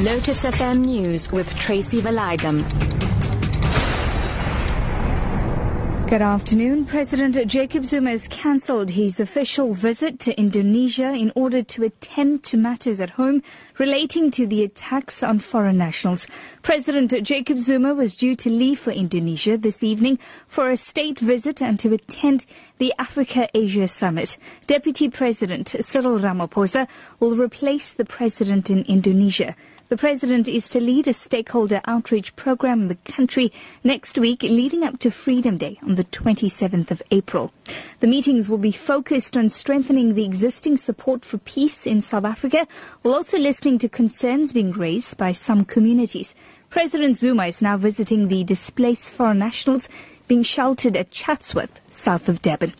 Lotus FM News with Tracy Valaydham. Good afternoon. President Jacob Zuma has cancelled his official visit to Indonesia in order to attend to matters at home relating to the attacks on foreign nationals. President Jacob Zuma was due to leave for Indonesia this evening for a state visit and to attend the Africa-Asia Summit. Deputy President Cyril Ramaphosa will replace the president in Indonesia. The president is to lead a stakeholder outreach program in the country next week leading up to Freedom Day on the 27th of April. The meetings will be focused on strengthening the existing support for peace in South Africa while also listening to concerns being raised by some communities. President Zuma is now visiting the displaced foreign nationals being sheltered at Chatsworth, south of Durban.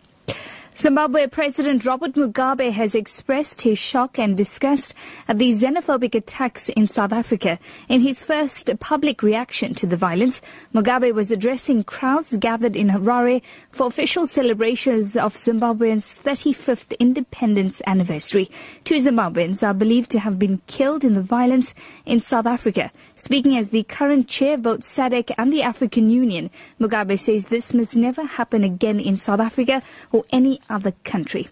Zimbabwe President Robert Mugabe has expressed his shock and disgust at the xenophobic attacks in South Africa. In his first public reaction to the violence, Mugabe was addressing crowds gathered in Harare for official celebrations of Zimbabwe's 35th independence anniversary. Two Zimbabweans are believed to have been killed in the violence in South Africa. Speaking as the current chair of both SADC and the African Union, Mugabe says this must never happen again in South Africa or any other country.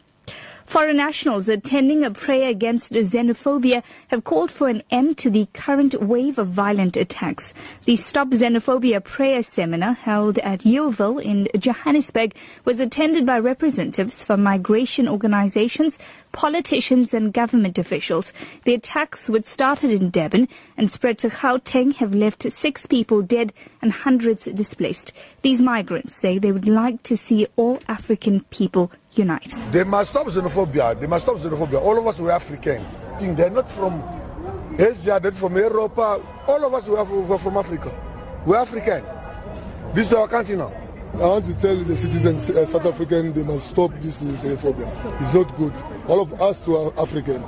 Foreign nationals attending a prayer against xenophobia have called for an end to the current wave of violent attacks. The Stop Xenophobia prayer seminar held at Yeoville in Johannesburg was attended by representatives from migration organizations, politicians and government officials. The attacks, which started in Durban and spread to Gauteng, have left six people dead and hundreds displaced. These migrants say they would like to see all African people unite. They must stop xenophobia. They must stop xenophobia. All of us were African. They're not from Asia, they're from Europe. All of us were from Africa. We're African. This is our country now. I want to tell the citizens, uh, South African, they must stop this xenophobia. It's not good. All of us to are African.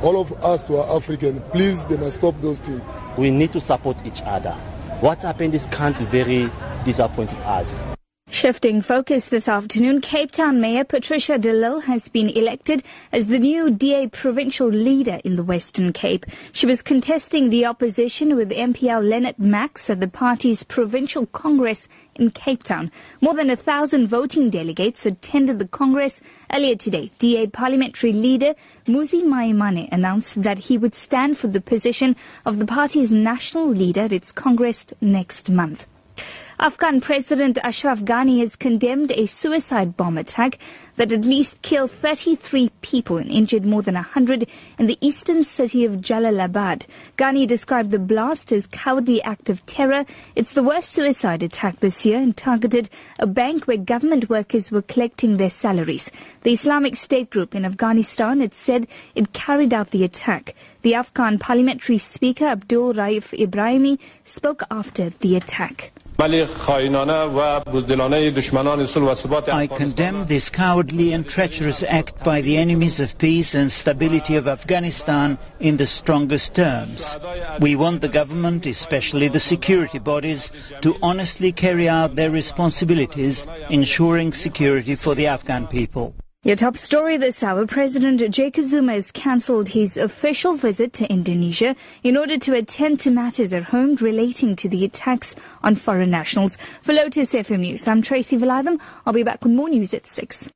All of us to are African. Please, they must stop those things. We need to support each other. What happened in this country very disappointed us. Shifting focus this afternoon, Cape Town Mayor Patricia de Lille has been elected as the new DA provincial leader in the Western Cape. She was contesting the opposition with MPL Lennit Max at the party's provincial congress in Cape Town. More than a thousand voting delegates attended the congress earlier today. DA parliamentary leader Mmusi Maimane announced that he would stand for the position of the party's national leader at its congress next month. Afghan President Ashraf Ghani has condemned a suicide bomb attack that at least killed 33 people and injured more than 100 in the eastern city of Jalalabad. Ghani described the blast as cowardly act of terror. It's the worst suicide attack this year and targeted a bank where government workers were collecting their salaries. The Islamic State group in Afghanistan had said it carried out the attack. The Afghan parliamentary speaker Abdul Rauf Ibrahimi spoke after the attack. I condemn this cowardly and treacherous act by the enemies of peace and stability of Afghanistan in the strongest terms. We want the government, especially the security bodies, to honestly carry out their responsibilities, ensuring security for the Afghan people. Your top story this hour, President Jacob Zuma has cancelled his official visit to Indonesia in order to attend to matters at home relating to the attacks on foreign nationals. For Lotus FM News, I'm Tracy Valaydham. I'll be back with more news at 6.